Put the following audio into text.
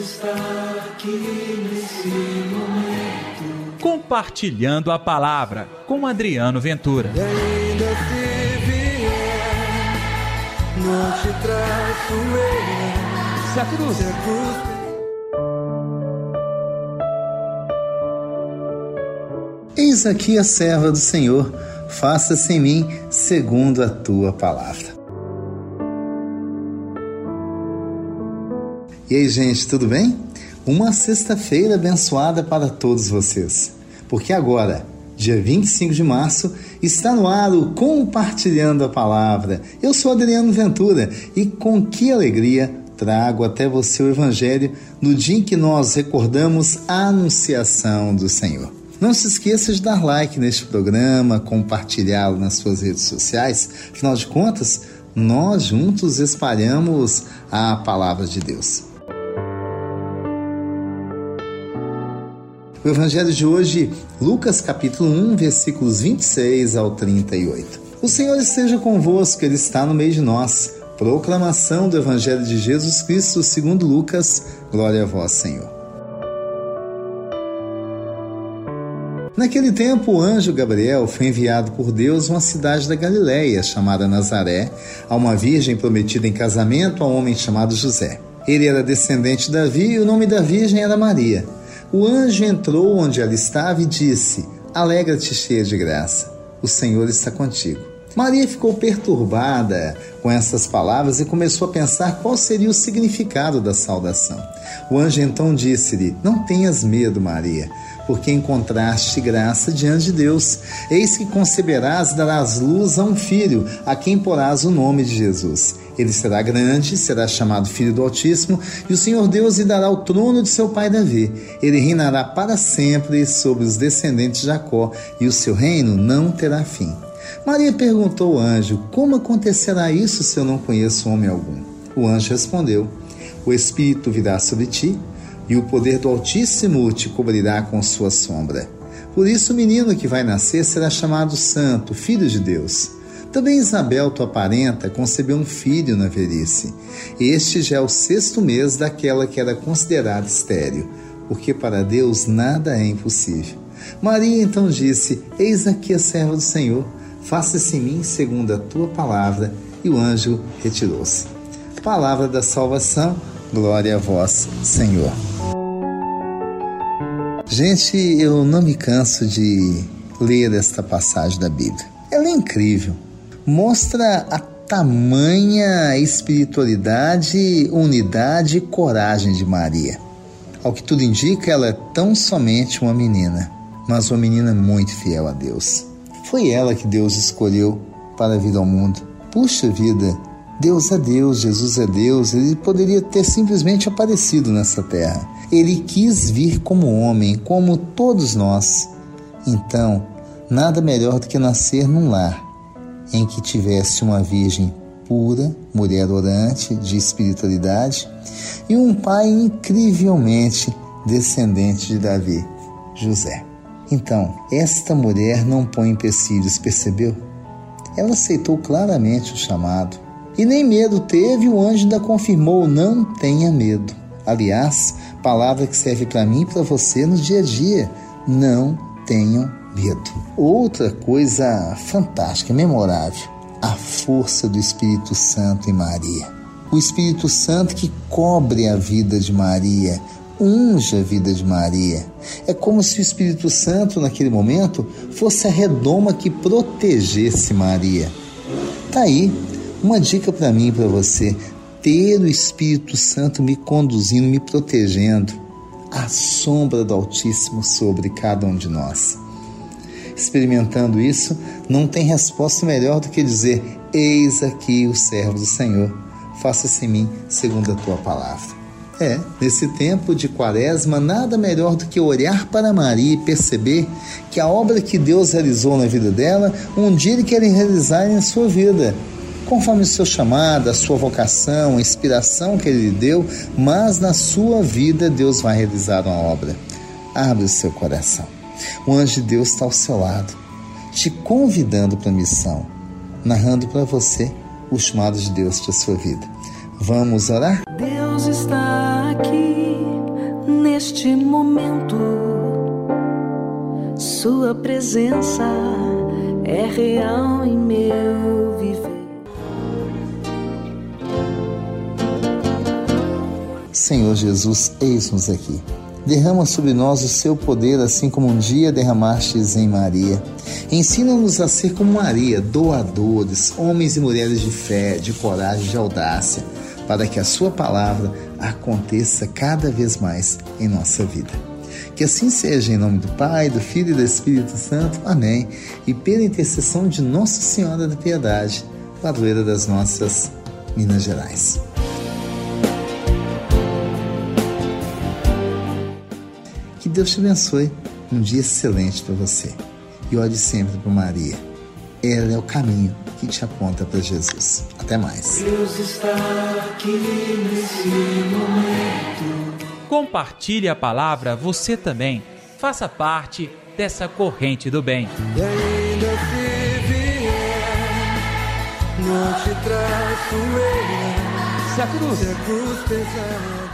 está aqui nesse momento. Compartilhando a palavra com Adriano Ventura. E ainda se vier, não te traço eu. Se a cruz. Se a cruz Eis aqui a serva do Senhor, faça-se em mim segundo a tua palavra. E aí, gente, tudo bem? Uma sexta-feira abençoada para todos vocês. Porque agora, dia 25 de março, está no ar o Compartilhando a Palavra. Eu sou Adriano Ventura e com que alegria trago até você o Evangelho no dia em que nós recordamos a anunciação do Senhor. Não se esqueça de dar like neste programa, compartilhá-lo nas suas redes sociais. Afinal de contas, nós juntos espalhamos a palavra de Deus. O evangelho de hoje, Lucas capítulo 1, versículos 26 ao 38. O Senhor esteja convosco, ele está no meio de nós. Proclamação do evangelho de Jesus Cristo, segundo Lucas. Glória a vós, Senhor. Naquele tempo, o anjo Gabriel foi enviado por Deus a uma cidade da Galiléia, chamada Nazaré, a uma virgem prometida em casamento a um homem chamado José. Ele era descendente de Davi e o nome da virgem era Maria. O anjo entrou onde ela estava e disse: Alegra-te, cheia de graça, o Senhor está contigo. Maria ficou perturbada com essas palavras e começou a pensar qual seria o significado da saudação. O anjo então disse-lhe: Não tenhas medo, Maria, porque encontraste graça diante de Deus. Eis que conceberás e darás luz a um filho, a quem porás o nome de Jesus. Ele será grande, será chamado Filho do Altíssimo, e o Senhor Deus lhe dará o trono de seu pai Davi. Ele reinará para sempre sobre os descendentes de Jacó, e o seu reino não terá fim. Maria perguntou ao anjo: Como acontecerá isso se eu não conheço homem algum? O anjo respondeu: O Espírito virá sobre ti, e o poder do Altíssimo te cobrirá com sua sombra. Por isso, o menino que vai nascer será chamado Santo, Filho de Deus. Também Isabel, tua parenta, concebeu um filho na velhice. Este já é o sexto mês daquela que era considerada estéril, porque para Deus nada é impossível. Maria então disse: Eis aqui a serva do Senhor, faça-se em mim segundo a tua palavra. E o anjo retirou-se. Palavra da salvação, glória a vós, Senhor. Gente, eu não me canso de ler esta passagem da Bíblia. Ela é incrível mostra a tamanha espiritualidade, unidade e coragem de Maria. Ao que tudo indica, ela é tão somente uma menina, mas uma menina muito fiel a Deus. Foi ela que Deus escolheu para vir ao mundo. Puxa vida, Deus é Deus, Jesus é Deus, ele poderia ter simplesmente aparecido nessa terra. Ele quis vir como homem, como todos nós. Então, nada melhor do que nascer num lar em que tivesse uma virgem pura, mulher orante, de espiritualidade, e um pai incrivelmente descendente de Davi, José. Então, esta mulher não põe empecilhos, percebeu? Ela aceitou claramente o chamado. E nem medo teve, o anjo ainda confirmou: não tenha medo. Aliás, palavra que serve para mim e para você no dia a dia: não tenham medo. Outra coisa fantástica, memorável, a força do Espírito Santo em Maria. O Espírito Santo que cobre a vida de Maria, unge a vida de Maria. É como se o Espírito Santo, naquele momento, fosse a redoma que protegesse Maria. Tá aí uma dica para mim e para você: ter o Espírito Santo me conduzindo, me protegendo, a sombra do Altíssimo sobre cada um de nós experimentando isso, não tem resposta melhor do que dizer: Eis aqui o servo do Senhor, faça-se em mim segundo a tua palavra. É, nesse tempo de quaresma, nada melhor do que olhar para Maria e perceber que a obra que Deus realizou na vida dela, um dia Ele quer realizar em sua vida. Conforme o seu chamado, a sua vocação, a inspiração que Ele lhe deu, mas na sua vida Deus vai realizar uma obra. Abre o seu coração. O anjo de Deus está ao seu lado, te convidando para a missão, narrando para você o chamado de Deus para a sua vida. Vamos orar? Deus está aqui neste momento. Sua presença é real em meu viver. Senhor Jesus, eis-nos aqui. Derrama sobre nós o seu poder, assim como um dia derramastes em Maria. Ensina-nos a ser como Maria, doadores, homens e mulheres de fé, de coragem, de audácia, para que a sua palavra aconteça cada vez mais em nossa vida. Que assim seja, em nome do Pai, do Filho e do Espírito Santo. Amém. E pela intercessão de Nossa Senhora da Piedade, padroeira das nossas Minas Gerais. Que Deus te abençoe. Um dia excelente para você. E olhe sempre para Maria. Ela é o caminho que te aponta para Jesus. Até mais. Deus está aqui nesse momento. Compartilhe a palavra você também. Faça parte dessa corrente do bem. E ainda se vier, não te traço eu. Se a cruz Se a cruz pesar.